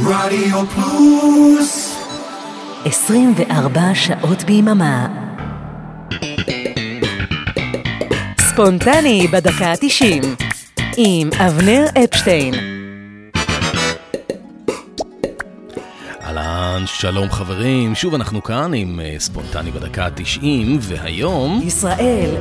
רדיו פלוס 24 שעות ביממה. ספונטני בדקה ה-90 עם אבנר אפשטיין. אהלן, שלום חברים, שוב אנחנו כאן עם אה, ספונטני בדקה ה-90, והיום... ישראל,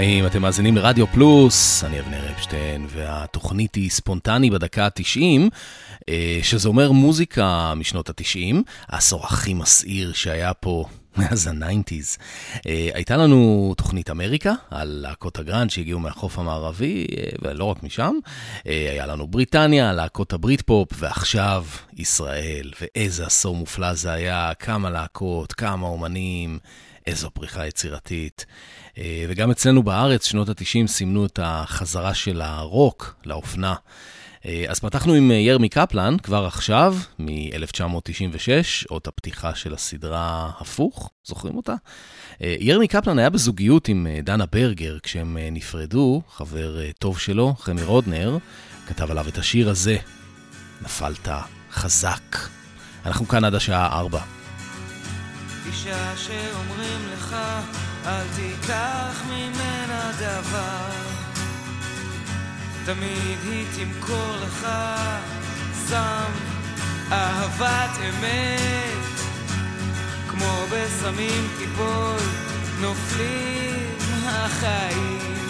נפלאים, אתם מאזינים לרדיו פלוס, אני אבנר אפשטיין, והתוכנית היא ספונטני בדקה ה-90, שזה אומר מוזיקה משנות ה-90, העשור הכי מסעיר שהיה פה. מאז ה nineties. הייתה לנו תוכנית אמריקה על להקות הגראנג' שהגיעו מהחוף המערבי, אה, ולא רק משם. אה, היה לנו בריטניה, להקות הבריטפופ, ועכשיו ישראל. ואיזה עשור מופלא זה היה, כמה להקות, כמה אומנים, איזו פריחה יצירתית. אה, וגם אצלנו בארץ, שנות ה-90 סימנו את החזרה של הרוק לאופנה. אה, אז פתחנו עם אה, ירמי קפלן, כבר עכשיו, מ-1996, אות הפתיחה של הסדרה הפוך, זוכרים אותה? ירמי קפלן היה בזוגיות עם דנה ברגר, כשהם נפרדו, חבר טוב שלו, חמי רודנר, כתב עליו את השיר הזה, נפלת חזק. אנחנו כאן עד השעה 4. אישה שאומרים לך, אל תיקח ממנה דבר. תמיד היא תמכור לך סם אהבת אמת. כמו בסמים תיפול, נופלים החיים.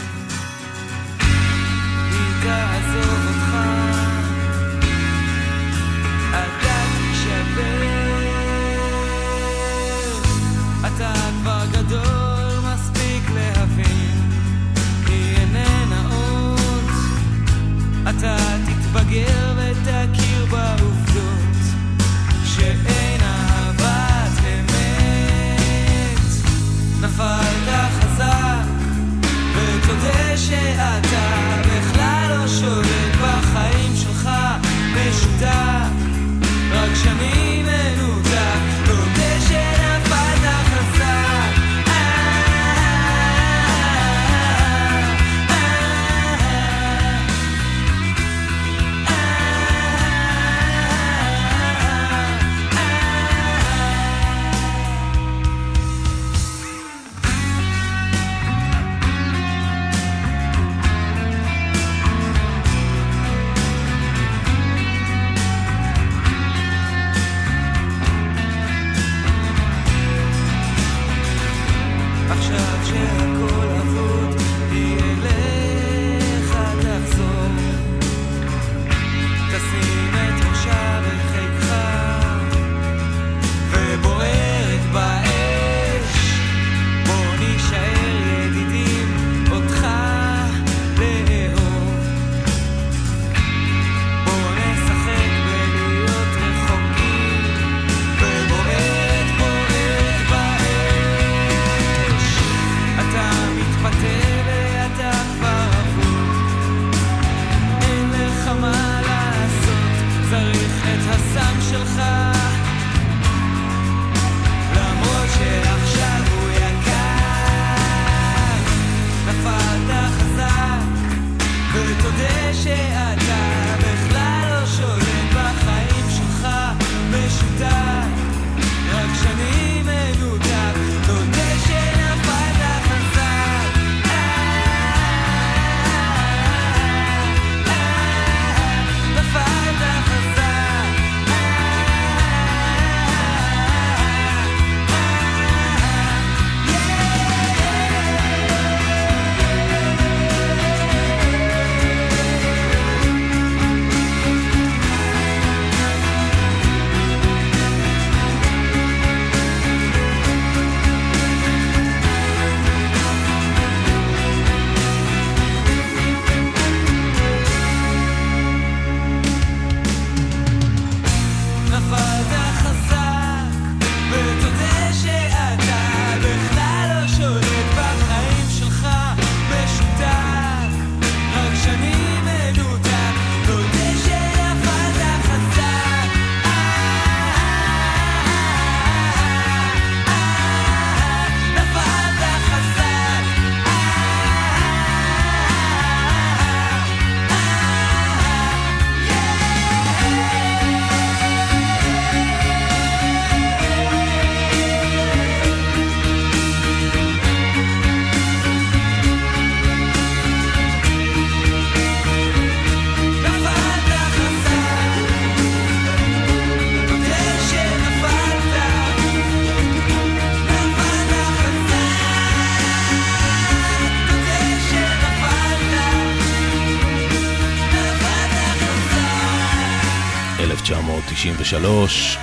1993.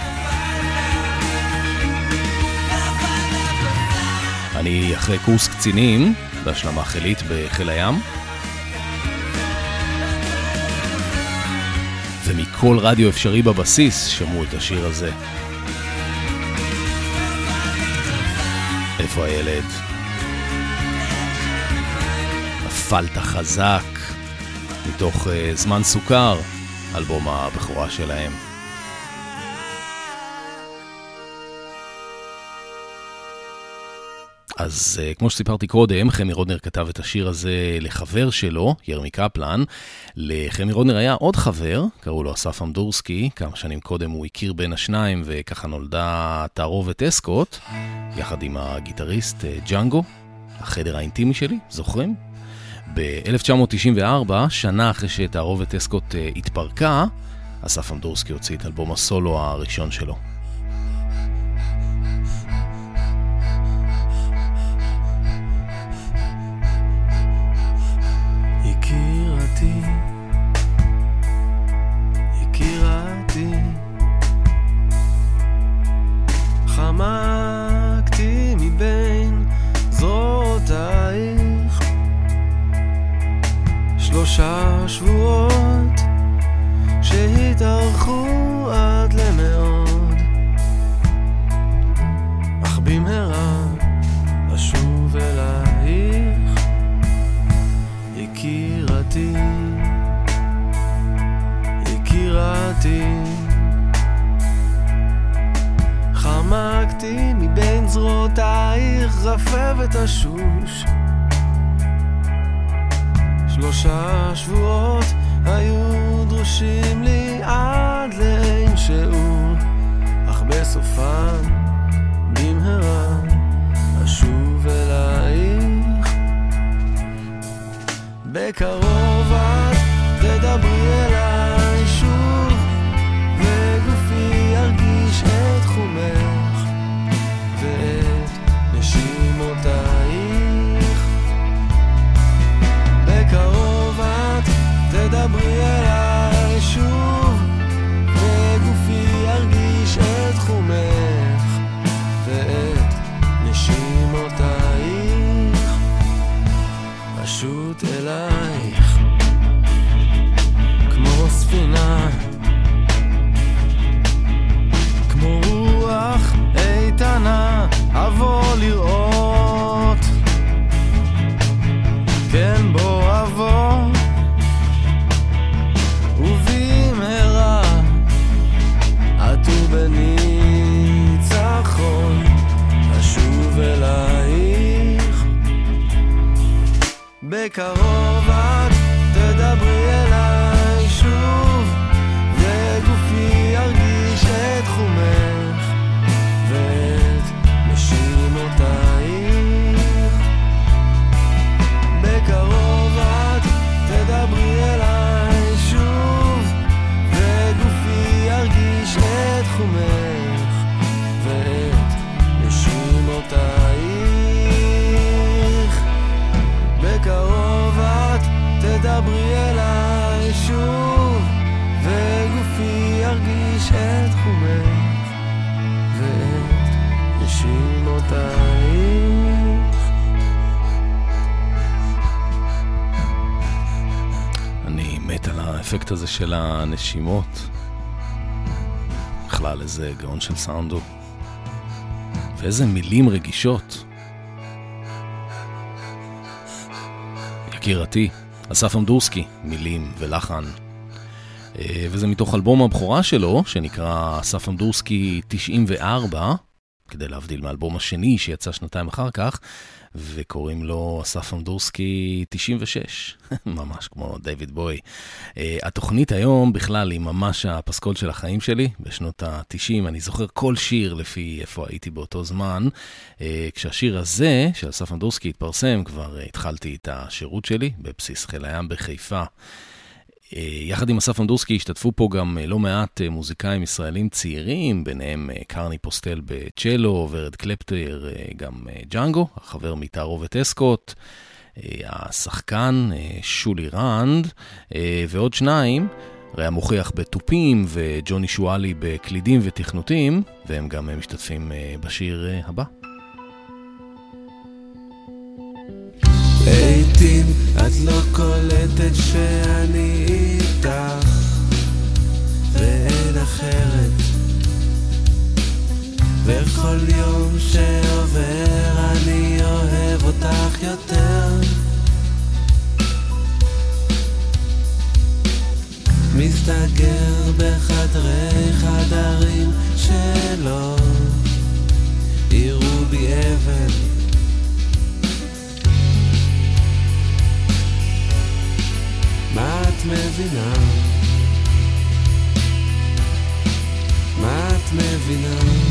אני אחרי קורס קצינים בהשלמה חילית בחיל הים. ומכל רדיו אפשרי בבסיס שמעו את השיר הזה. איפה הילד? נפלת חזק, מתוך uh, זמן סוכר, אלבום הבכורה שלהם. אז uh, כמו שסיפרתי קודם, חמי רודנר כתב את השיר הזה לחבר שלו, ירמי קפלן. לחמי רודנר היה עוד חבר, קראו לו אסף אמדורסקי, כמה שנים קודם הוא הכיר בין השניים וככה נולדה תערובת אסקוט, יחד עם הגיטריסט uh, ג'אנגו, החדר האינטימי שלי, זוכרים? ב-1994, שנה אחרי שתערובת אסקוט uh, התפרקה, אסף אמדורסקי הוציא את אלבום הסולו הראשון שלו. חמקתי מבין זרועותייך שלושה שבועות שהתארכו עד למאוד. אך במהרה אשוב אלייך יקירתי, יקירתי, חמקתי מבין זרועותייך רפבת השוש. שלושה שבועות היו דרושים לי עד לאין שיעור, אך בסופם במהרה אשוב אלייך. בקרוב האפקט הזה של הנשימות. בכלל, איזה גאון של סאונד הוא. ואיזה מילים רגישות. יקירתי, אסף אמדורסקי, מילים ולחן. אה, וזה מתוך אלבום הבכורה שלו, שנקרא אסף אמדורסקי 94, כדי להבדיל מהאלבום השני שיצא שנתיים אחר כך, וקוראים לו אסף אמדורסקי 96, ממש כמו דיוויד בוי. Uh, התוכנית היום בכלל היא ממש הפסקול של החיים שלי, בשנות ה-90, אני זוכר כל שיר לפי איפה הייתי באותו זמן. Uh, כשהשיר הזה, של אסף אמדורסקי, התפרסם, כבר uh, התחלתי את השירות שלי בבסיס חיל הים בחיפה. אה, יחד עם אסף אמדורסקי השתתפו פה גם אה, לא מעט אה, מוזיקאים ישראלים צעירים, ביניהם קרני פוסטל בצ'לו, ורד קלפטר, גם ג'אנגו, החבר מתערובת אסקוט, השחקן שולי רנד, ועוד שניים. רע מוכיח בתופים וג'וני שואלי בקלידים ותכנותים, והם גם משתתפים בשיר הבא. את לא קולטת שאני איתך ואין אחרת. וכל יום שעובר אני אוהב אותך יותר. מסתגר בחדרי חדרים שלא יראו בי אבן מה את מבינה? מה את מבינה?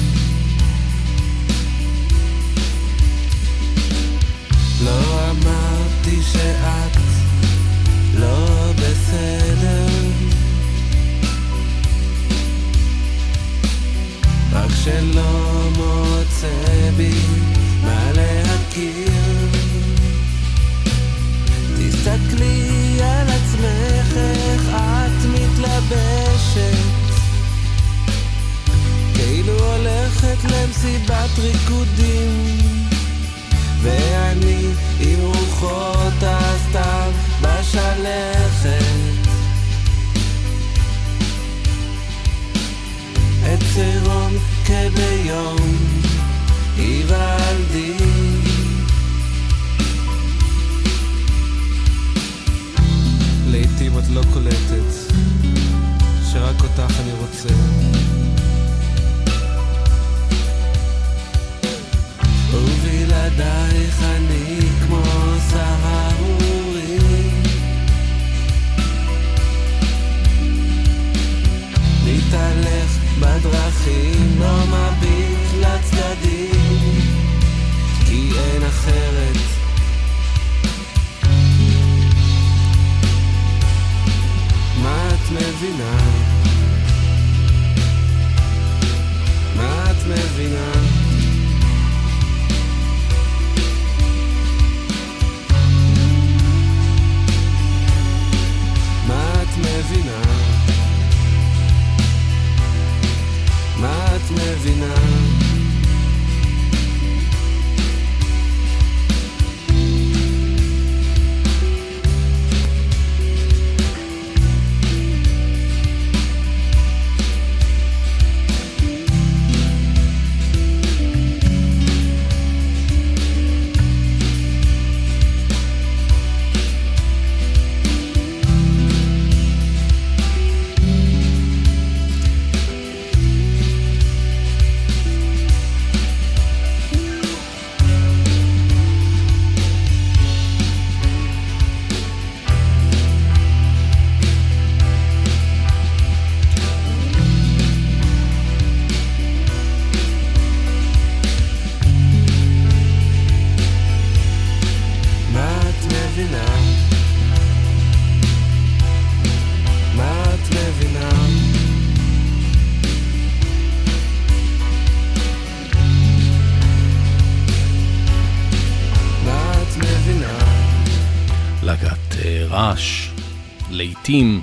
לעיתים,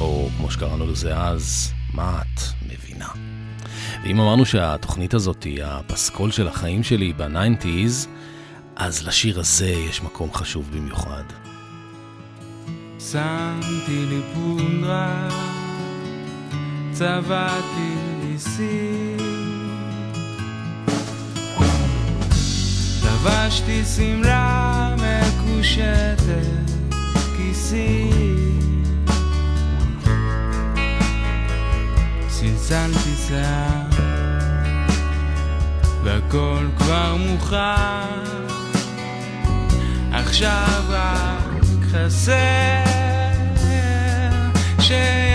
או כמו שקראנו לזה אז, מה את מבינה? ואם אמרנו שהתוכנית הזאת היא הפסקול של החיים שלי בניינטיז, אז לשיר הזה יש מקום חשוב במיוחד. שמתי לי פונדרה, צבעתי לי סיר, לבשתי שמלה מקושטת כיסי צלצלתי שיער והכל כבר מוכן. עכשיו רק חסר שיבוא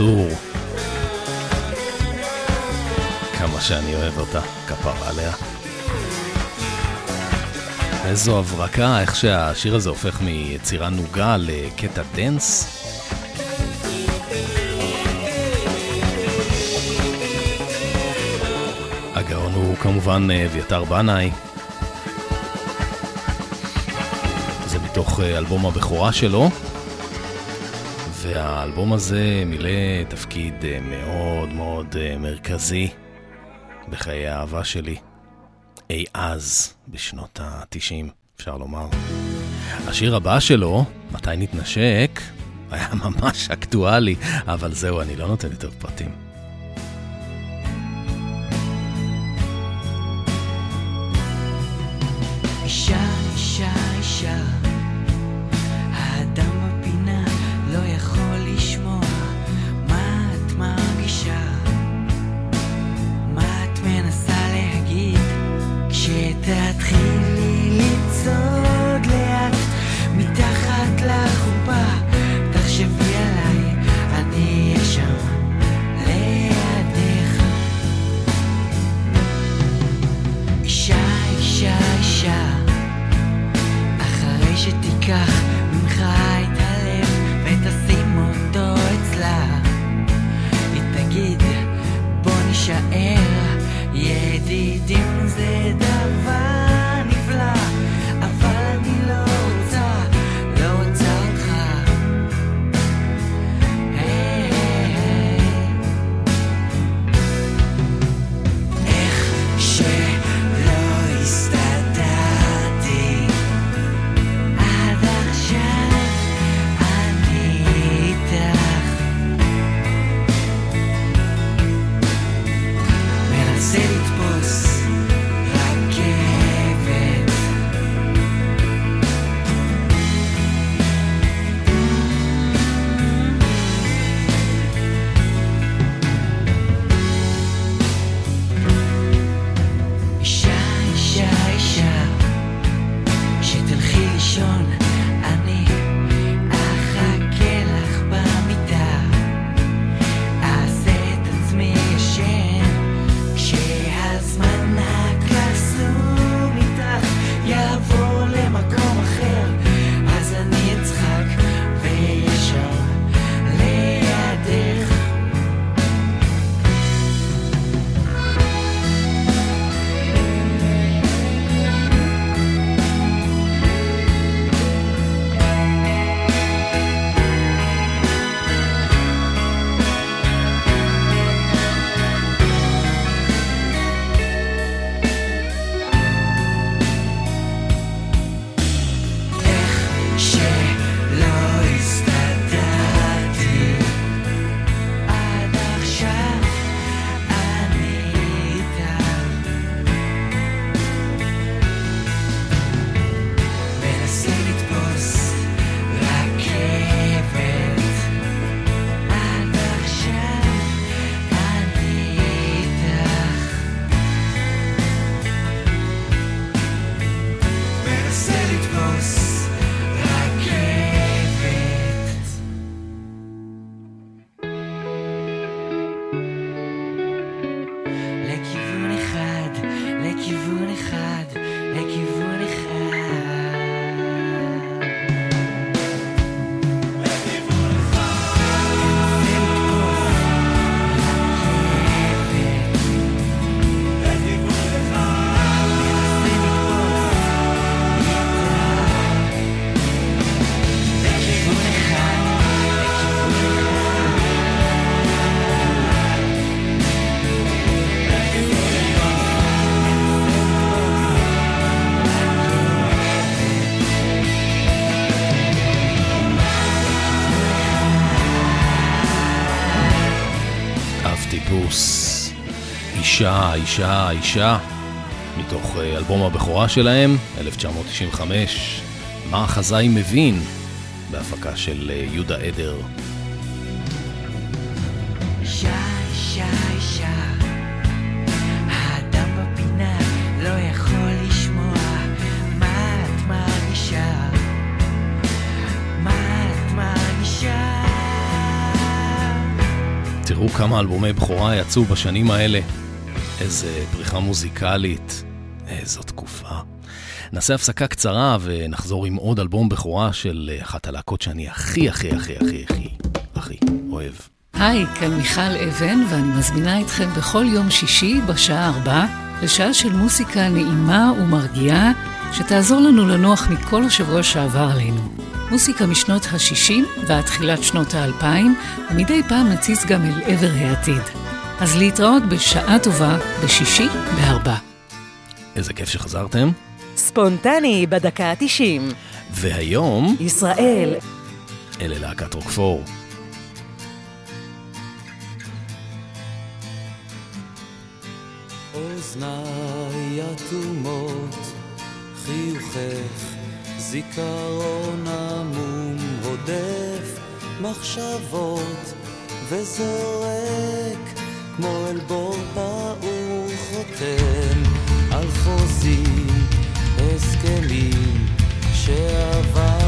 צור. כמה שאני אוהב אותה, כפרה עליה. איזו הברקה, איך שהשיר הזה הופך מיצירה נוגה לקטע דנס. הגאון הוא כמובן אה, אביתר בנאי. זה מתוך אה, אלבום הבכורה שלו, והאלבום הזה מילא תפקיד אה, מאוד מאוד מרכזי בחיי האהבה שלי. אי אז, בשנות ה-90, אפשר לומר. השיר הבא שלו, מתי נתנשק, היה ממש אקטואלי, אבל זהו, אני לא נותן יותר פרטים. אישה, אישה, אישה, מתוך אה, אלבום הבכורה שלהם, 1995, מה החזאי מבין, בהפקה של אה, יהודה עדר. כמה אלבומי בכורה יצאו בשנים האלה. איזה פריחה מוזיקלית, איזו תקופה. נעשה הפסקה קצרה ונחזור עם עוד אלבום בכורה של אחת הלהקות שאני הכי הכי הכי הכי הכי הכי אוהב. היי, כאן מיכל אבן, ואני מזמינה אתכם בכל יום שישי בשעה ארבע לשעה של מוסיקה נעימה ומרגיעה, שתעזור לנו לנוח מכל השבוע שעבר עלינו. מוסיקה משנות ה-60 ועד תחילת שנות ה-2000, ומדי פעם נציץ גם אל עבר העתיד. אז להתראות בשעה טובה בשישי בארבע. איזה כיף שחזרתם. ספונטני בדקה ה-90. והיום... ישראל. אלה להקת רוקפור. אוזניי אטומות, חיוכך, זיכרון עמום רודף מחשבות וזורק כמו אל בור פעור חותם על חוזים, הסכמים שעבר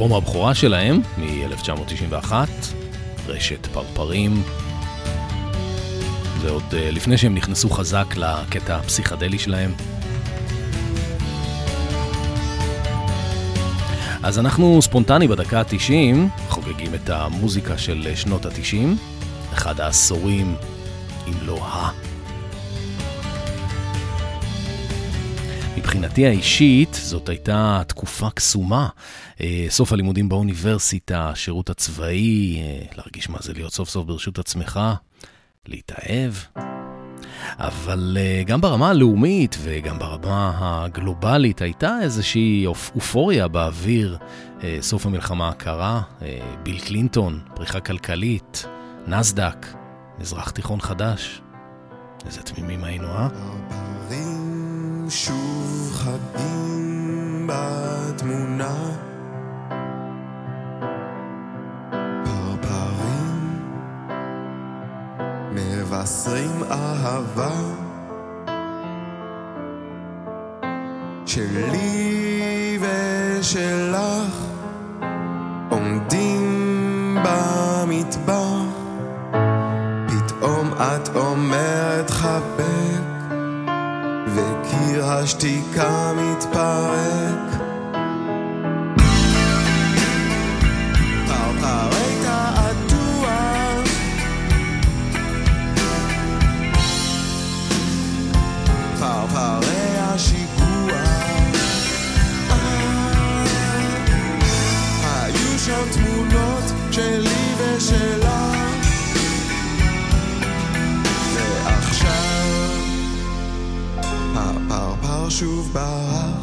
אלבום הבכורה שלהם, מ-1991, רשת פרפרים. זה עוד אה, לפני שהם נכנסו חזק לקטע הפסיכדלי שלהם. אז אנחנו ספונטני בדקה ה-90, חוגגים את המוזיקה של אה, שנות ה-90, אחד העשורים, מבחינתי האישית, זאת הייתה תקופה קסומה. אה, סוף הלימודים באוניברסיטה, השירות הצבאי, אה, להרגיש מה זה להיות סוף סוף ברשות עצמך, להתאהב. אבל uh, גם ברמה הלאומית וגם ברמה הגלובלית הייתה איזושהי אופוריה באוויר. סוף המלחמה הקרה, ביל קלינטון, פריחה כלכלית, נסדק, מזרח תיכון חדש. איזה תמימים היינו, אה? שוב חגים בתמונה. פרפרים מבשרים אהבה שלי ושלך עומדים במטבח השתיקה מתפרק שוב ברח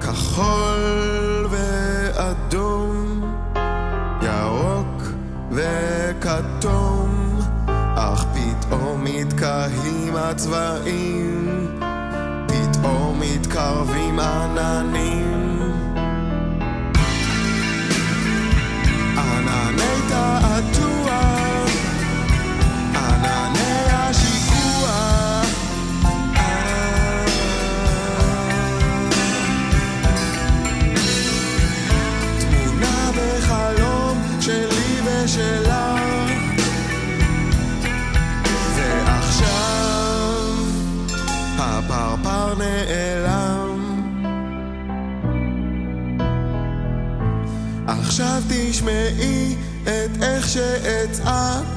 כחול ואדום ירוק וכתום אך פתאום מתקהים הצבעים פתאום מתקרבים עננים תשמעי את איך שאצעק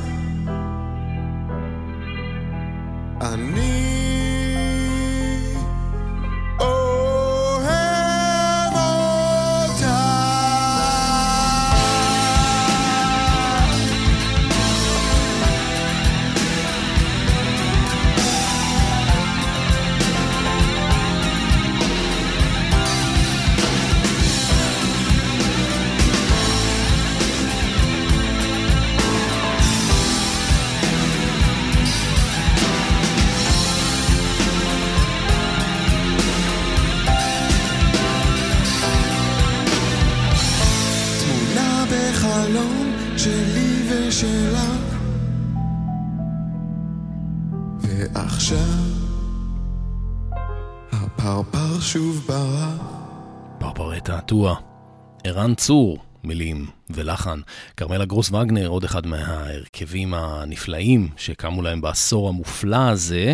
ערן צור, מילים ולחן. כרמלה גרוס וגנר, עוד אחד מההרכבים הנפלאים שקמו להם בעשור המופלא הזה,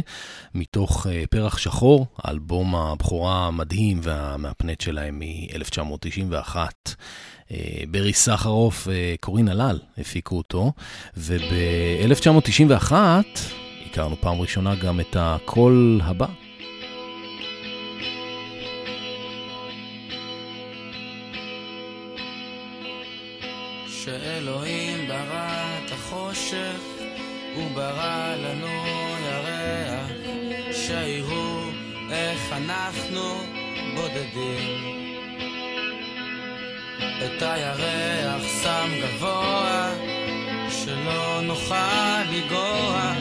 מתוך uh, פרח שחור, האלבום הבכורה המדהים והמהפנט שלהם מ-1991. Uh, ברי סחרוף וקורין הלל הפיקו אותו, וב-1991 הכרנו פעם ראשונה גם את הקול הבא. שאלוהים ברא את החושך, הוא ברא לנו ירח, שיראו איך אנחנו בודדים. את הירח שם גבוה, שלא נוכל לגוע,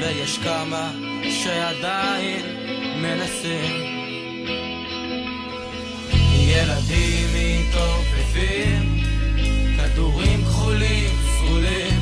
ויש כמה שעדיין מנסים. ילדים מתעופפים כדורים כחולים סגולים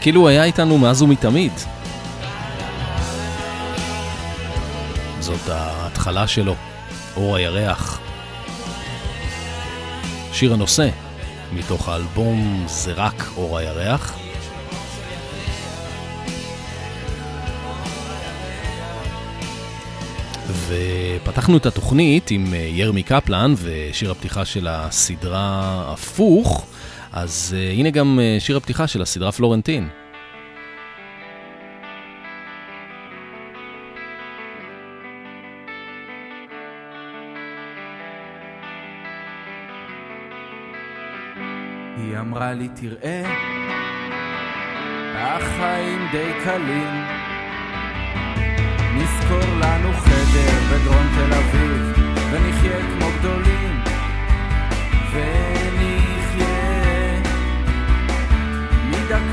כאילו הוא היה איתנו מאז ומתמיד. זאת ההתחלה שלו, אור הירח. שיר הנושא, מתוך האלבום זה רק אור הירח. ופתחנו את התוכנית עם אה, ירמי קפלן ושיר הפתיחה של הסדרה הפוך, אז uh, הנה גם uh, שיר הפתיחה של הסדרה פלורנטין. היא אמרה לי תראה, החיים די קלים. נזכור לנו חדר בדרום תל אביב, ונחיה כמו גדולים. ונחיה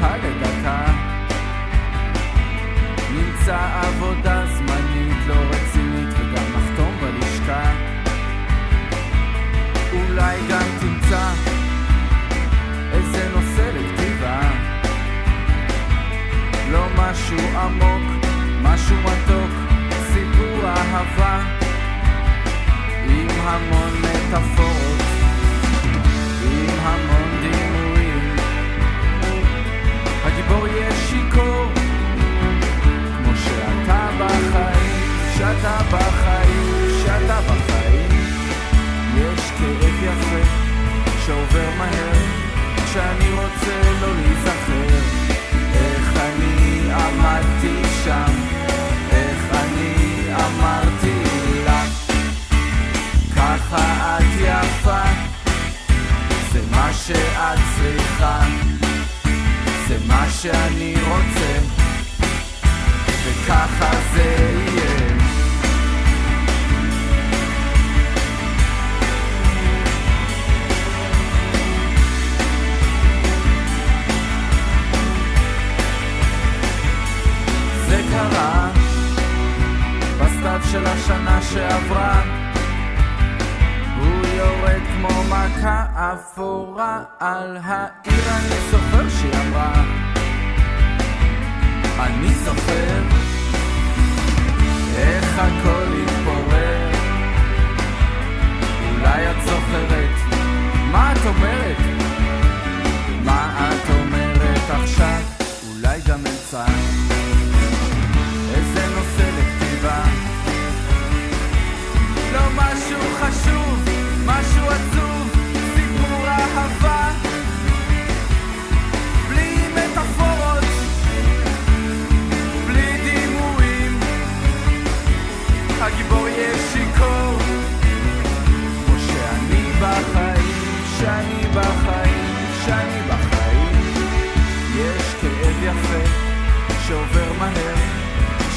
מדקה לדקה. נמצא עבודה זמנית לא רצינית וגם נחתום בלשכה. אולי גם תמצא איזה נושא לכתיבה לא משהו עמוק, משהו מתוק, סיפור אהבה עם המון מטאפורות, עם המון שיכור. כמו שאתה בחיים, שאתה בחיים, שאתה בחיים. יש כאב יפה שעובר מהר כשאני רוצה לא להיזכר. איך אני עמדתי שם איך אני אמרתי לה ככה את יפה זה מה שאת צריכה זה מה שאני רוצה וככה זה יהיה. זה קרה בסתיו של השנה שעברה יורד כמו מכה אפורה על העיר אני זוכר שהיא אמרה אני זוכר איך הכל התפורר אולי את זוכרת מה את אומרת? מה את אומרת עכשיו? אולי גם אמצע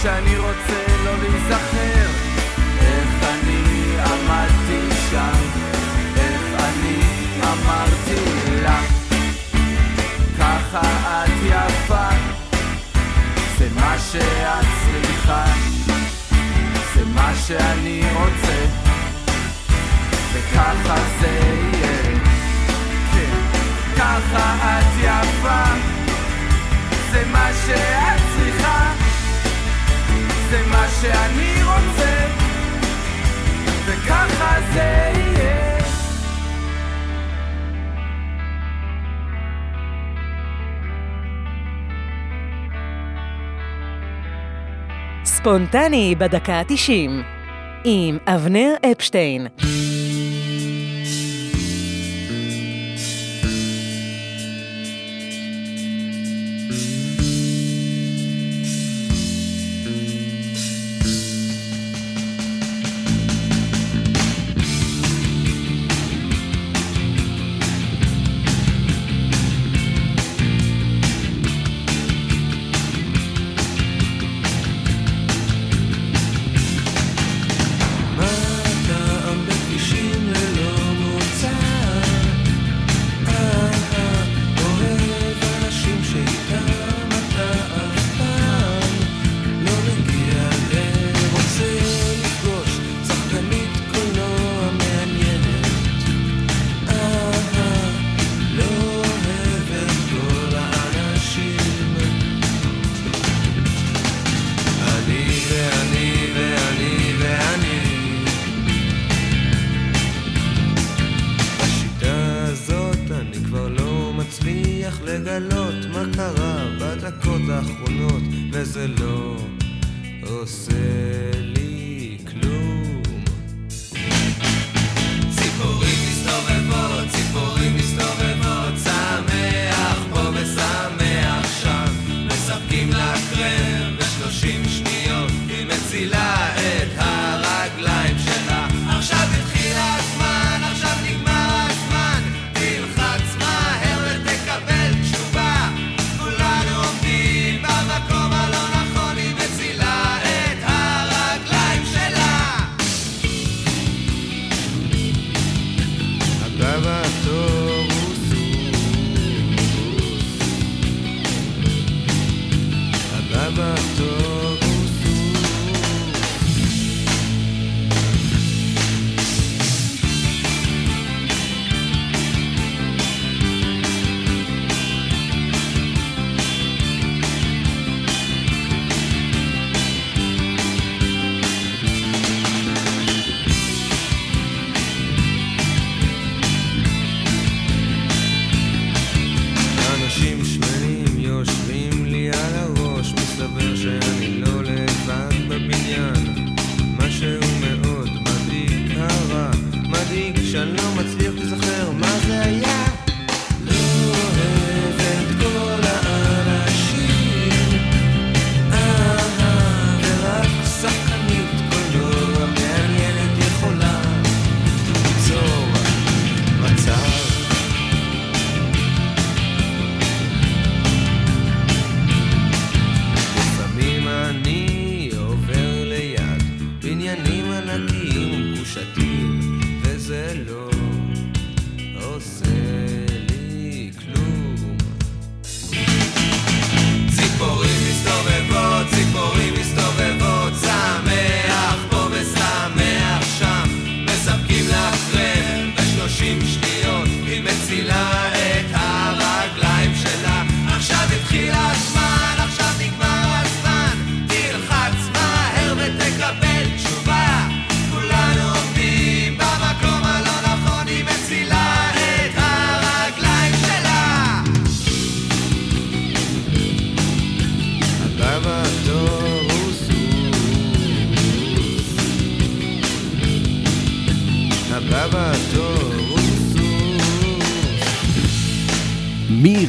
שאני רוצה לא להיזכר. איך אני עמדתי שם, איך אני אמרתי לה? ככה את יפה, זה מה שאת צריכה, זה מה שאני רוצה. וככה זה יהיה. כן, ככה את יפה, זה מה שאת צריכה. זה מה שאני רוצה, וככה זה יהיה. ספונטני בדקה ה-90, עם אבנר אפשטיין.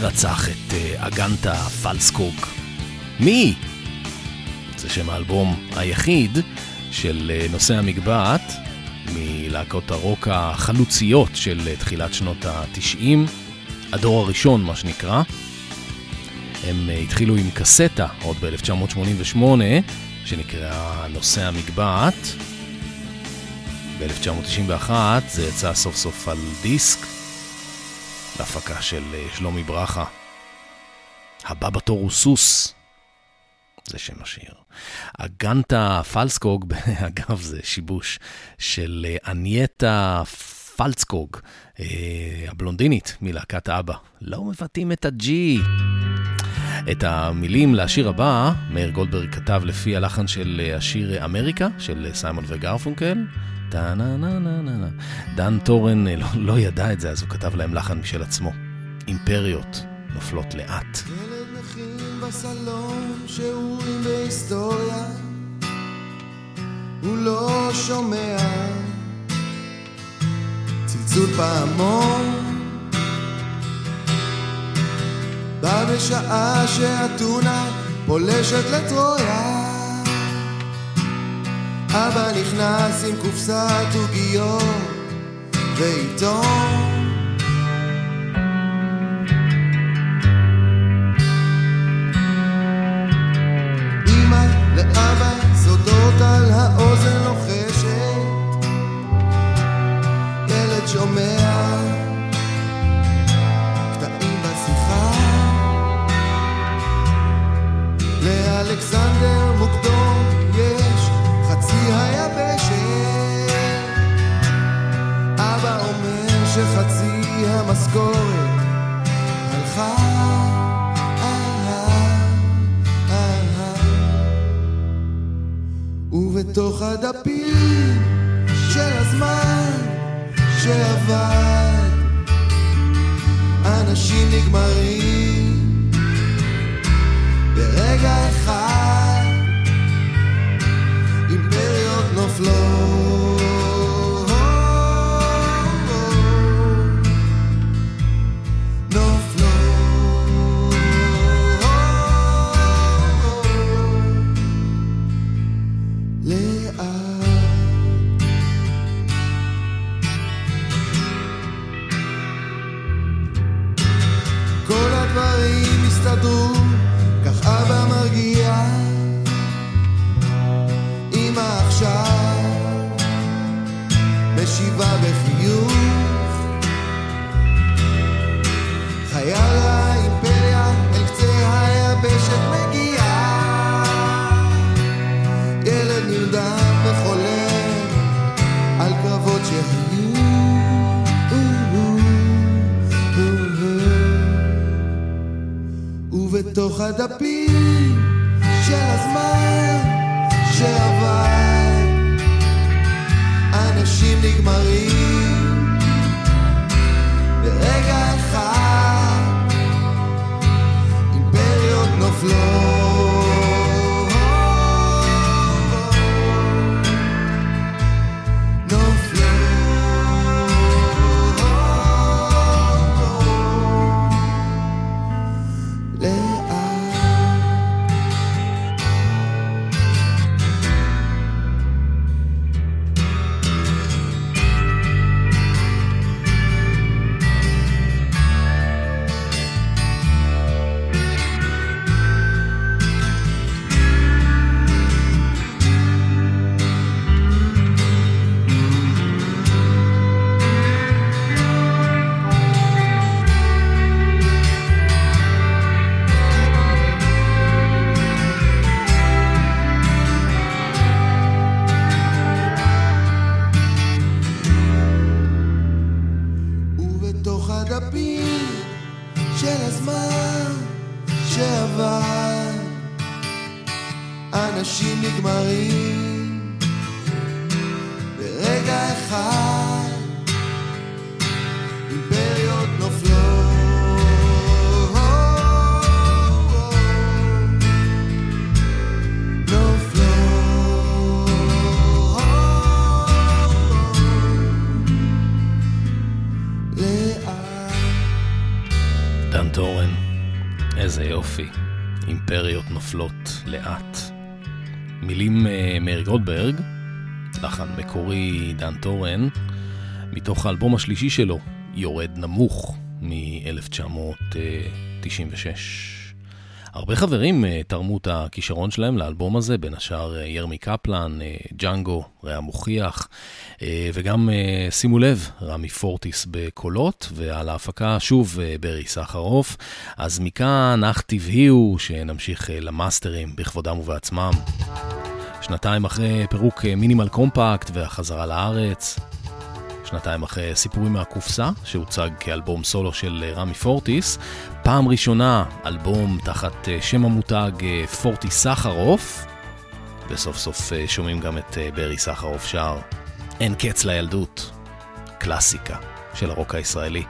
רצח את אה, אגנטה פלסקוק. מי? זה שם האלבום היחיד של אה, נושא המגבעת מלהקות הרוק החלוציות של אה, תחילת שנות ה-90, הדור הראשון מה שנקרא. הם התחילו עם קסטה עוד ב-1988, שנקראה נושא המגבעת. ב-1991 זה יצא סוף סוף על דיסק בהפקה של אה, שלומי ברכה. הבא בתור הוא סוס. זה שם השיר. אגנטה פלסקוג, אגב, זה שיבוש של אה, אנייטה פלצקוג, אה, הבלונדינית מלהקת אבא. לא מבטאים את הג'י. את המילים לשיר הבא, מאיר גולדברג כתב לפי הלחן של השיר אמריקה, של סיימון וגרפונקל. טה-נה-נה-נה-נה. דן טורן לא, לא ידע את זה, אז הוא כתב להם לחן משל עצמו. אימפריות נופלות לאט. ילד נכים בסלון, שיעורים בהיסטוריה, הוא לא שומע צלצול פעמון. בא בשעה שאתונה פולשת לטרויה. אבא נכנס עם קופסת עוגיות ועיתון. ובתוך הדפים של הזמן שעבד. אנשים נגמרים לחן מקורי דן טורן, מתוך האלבום השלישי שלו, יורד נמוך, מ-1996. הרבה חברים uh, תרמו את הכישרון שלהם לאלבום הזה, בין השאר uh, ירמי קפלן, uh, ג'אנגו, רע מוכיח, וגם שימו לב, רמי פורטיס בקולות, ועל ההפקה שוב ברי סחרוף. אז מכאן אך טבעי הוא שנמשיך למאסטרים בכבודם ובעצמם. שנתיים אחרי פירוק מינימל קומפקט והחזרה לארץ, שנתיים אחרי סיפורים מהקופסה, שהוצג כאלבום סולו של אה, רמי פורטיס. פעם ראשונה אלבום תחת אה, שם המותג אה, פורטי סחרוף, וסוף סוף שומעים גם את ברי סחרוף שר אין קץ לילדות, קלאסיקה של הרוק הישראלי.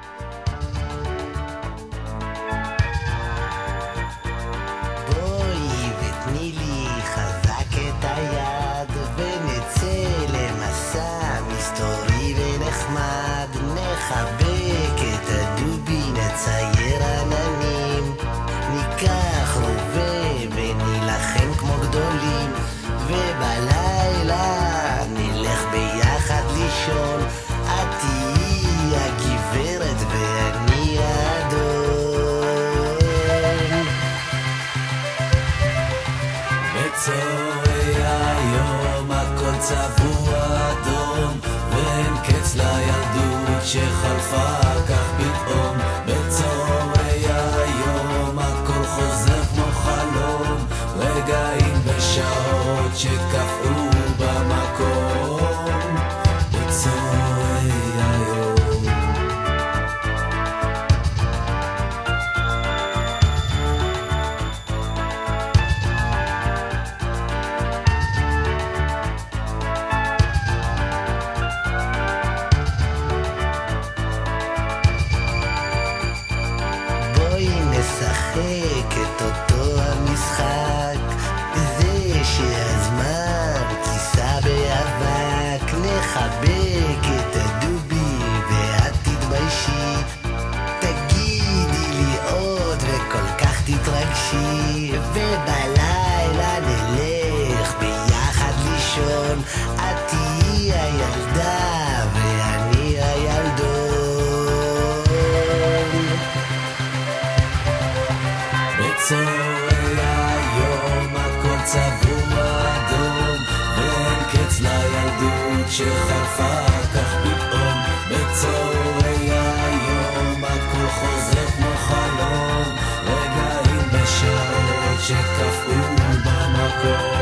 מתוך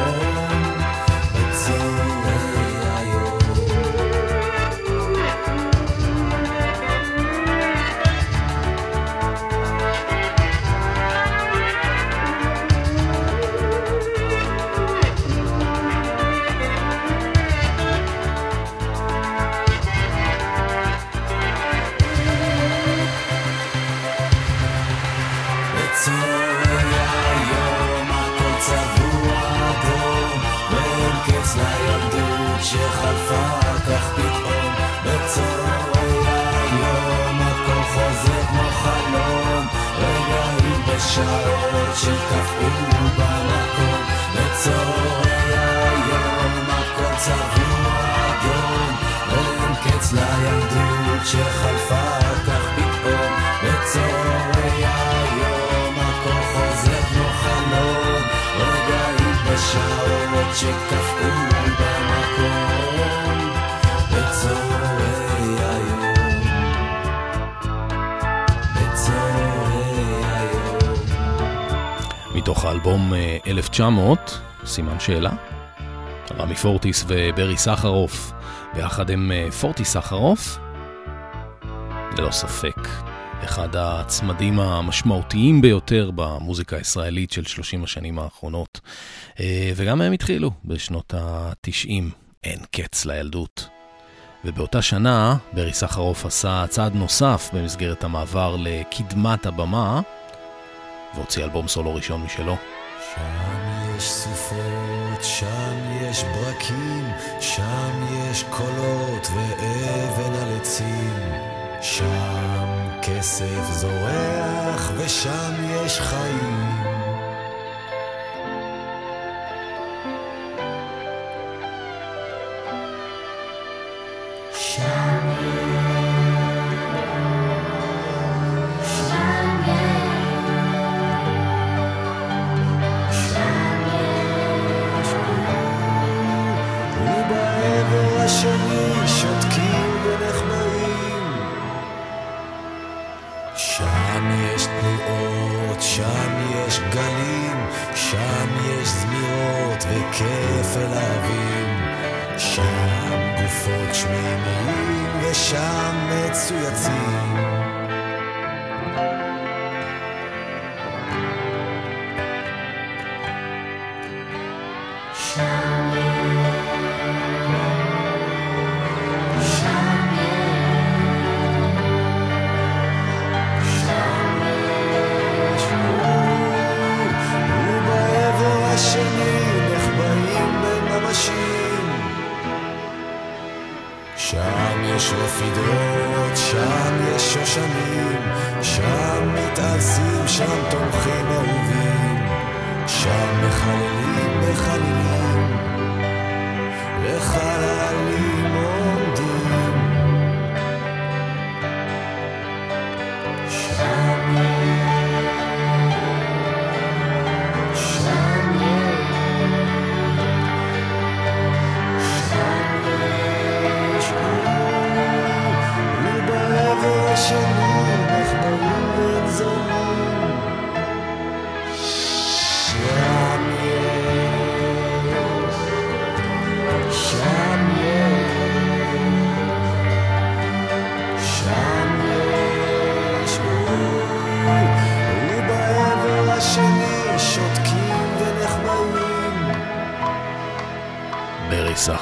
1900, אה, סימן שאלה, רמי פורטיס וברי סחרוף, ביחד עם אה, פורטי סחרוף, ללא ספק, אחד הצמדים המשמעותיים ביותר במוזיקה הישראלית של 30 השנים האחרונות. אה, וגם הם התחילו בשנות ה-90, אין קץ לילדות. ובאותה שנה, ברי סחרוף עשה צעד נוסף במסגרת המעבר לקדמת הבמה, והוציא אלבום סולו ראשון משלו. שם יש סופות, שם יש ברקים, שם יש קולות ואבן על עצים. שם כסף זורח ושם יש חיים.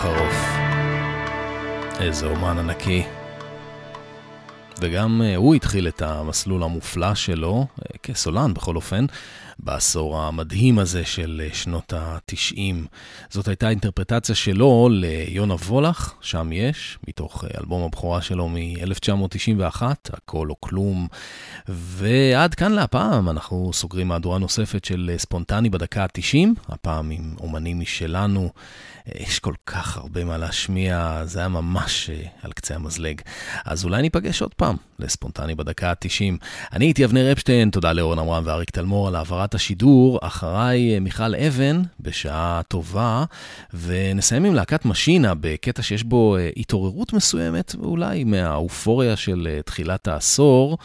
ברי סחרוף. איזה אומן ענקי. וגם אה, הוא התחיל את המסלול המופלא שלו, אה, כסולן בכל אופן, בעשור המדהים הזה של אה, שנות ה-90. זאת הייתה אינטרפרטציה שלו ליונה וולך, שם יש, מתוך אלבום הבכורה שלו מ-1991, הכל או כלום. ועד כאן להפעם, אנחנו סוגרים מהדורה נוספת של ספונטני בדקה ה-90, הפעם עם אומנים משלנו. יש כל כך הרבה מה להשמיע, זה היה ממש על קצה המזלג. אז אולי ניפגש עוד פעם לספונטני בדקה ה-90. אני הייתי אבנר אפשטיין, תודה לאורן עמרם ואריק תלמור על העברת השידור. אחריי מיכל אבן, בשעה טובה, ונסיים עם להקת משינה בקטע שיש בו התעוררות מסוימת, ואולי מהאופוריה של תחילת העשור,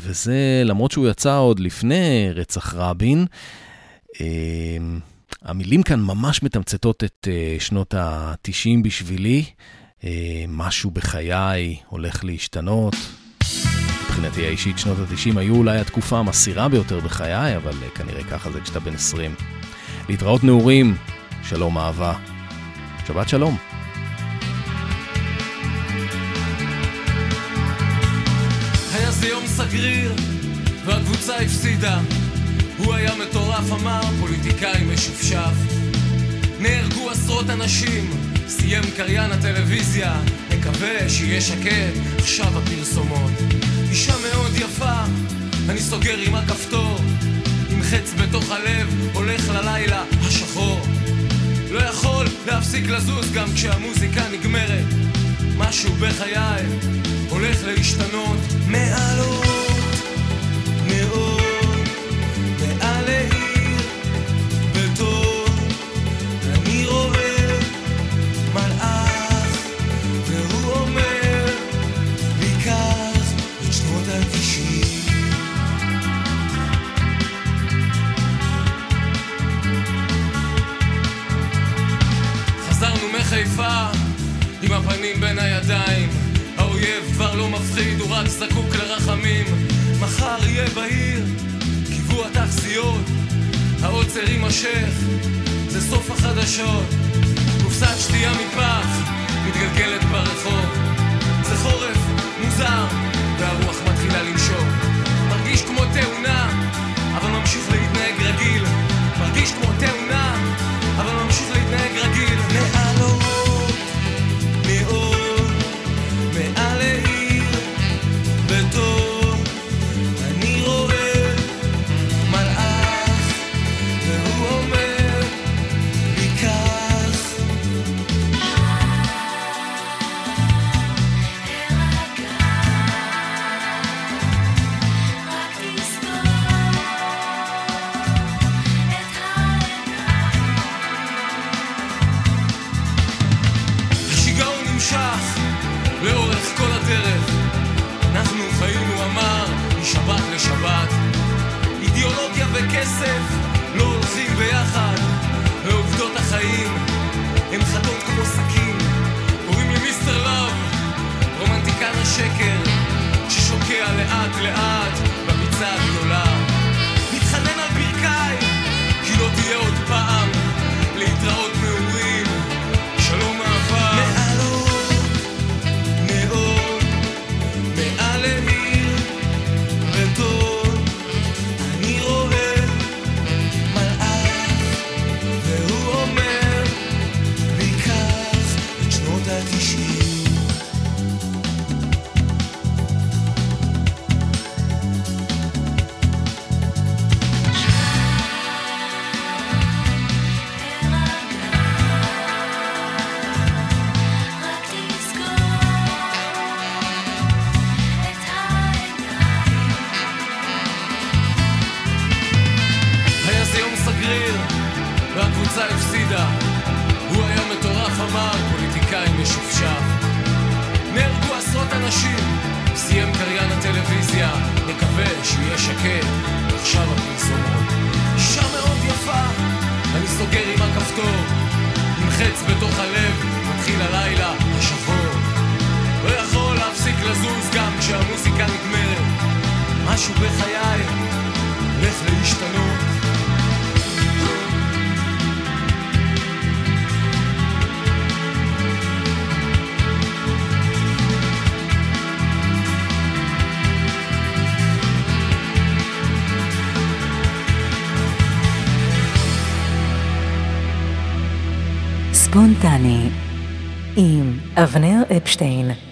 וזה למרות שהוא יצא עוד לפני רצח רבין. המילים כאן ממש מתמצתות את uh, שנות ה-90 בשבילי. Uh, משהו בחיי הולך להשתנות. מבחינתי האישית, שנות ה-90 היו אולי התקופה המסעירה ביותר בחיי, אבל uh, כנראה ככה זה כשאתה בן 20. להתראות נעורים, שלום אהבה. שבת שלום. היה זה יום סגריר, והקבוצה הפסידה. הוא היה מטורף, אמר פוליטיקאי משופשף. נהרגו עשרות אנשים, סיים קריין הטלוויזיה, מקווה שיהיה שקט, עכשיו הפרסומות. אישה מאוד יפה, אני סוגר עם הכפתור, עם חץ בתוך הלב, הולך ללילה השחור. לא יכול להפסיק לזוז גם כשהמוזיקה נגמרת. משהו בחיי הולך להשתנות מעלות כבר לא מפחיד, הוא רק זקוק לרחמים. מחר יהיה בהיר, קיבוע תחזיות העוצר יימשך, זה סוף החדשות. קופסת שתייה מפח, מתגלגלת ברחוב. זה חורף מוזר, והרוח מתחילה לנשוב מרגיש כמו תאונה, אבל ממשיך להתנהג רגיל. מרגיש כמו תאונה, אבל ממשיך להתנהג רגיל ספונטני עם אבנר אפשטיין.